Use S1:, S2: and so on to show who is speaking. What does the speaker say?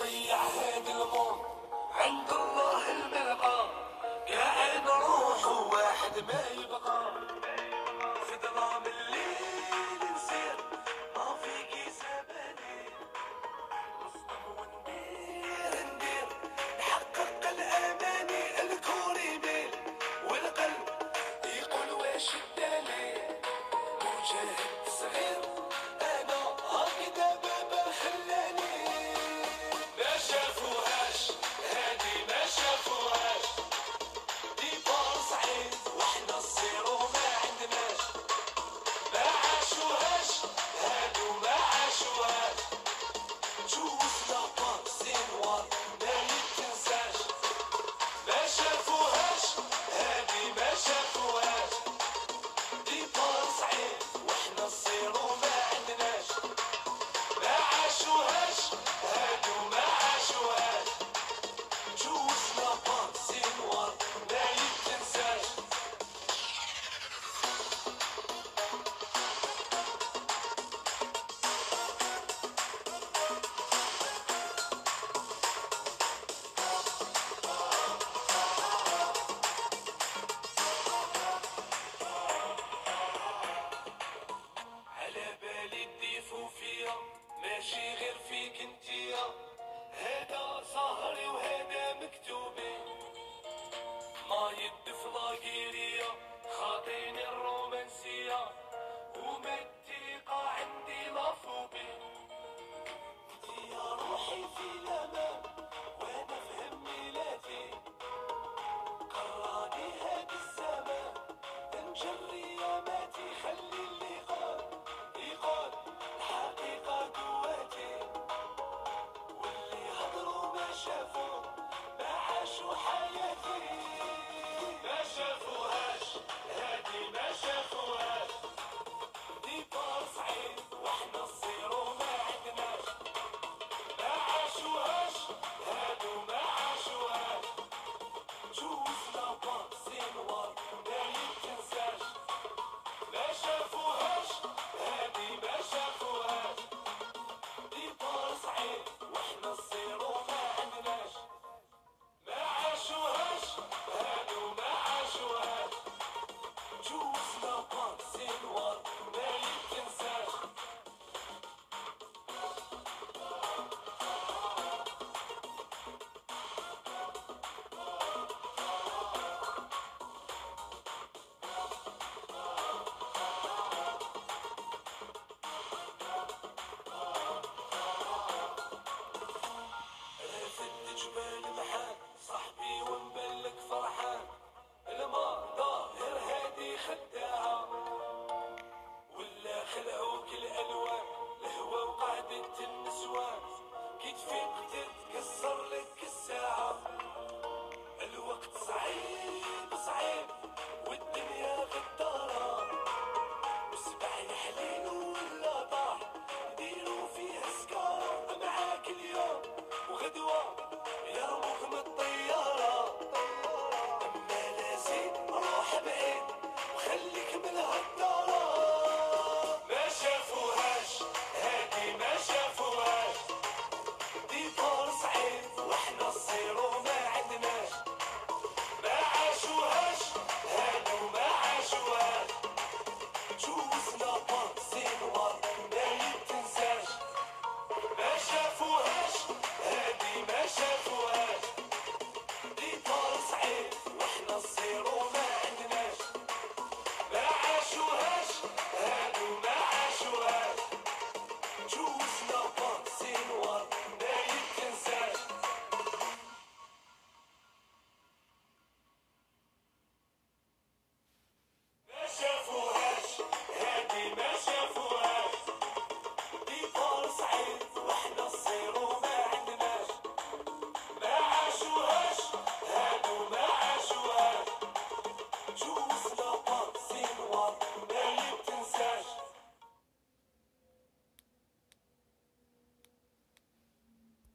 S1: I had in the morning. غير فيك انتيا هيدا سهري وهيدا مكتوبة ما يدف ضاقيري إحنا حلينا ولا طاح Thank you.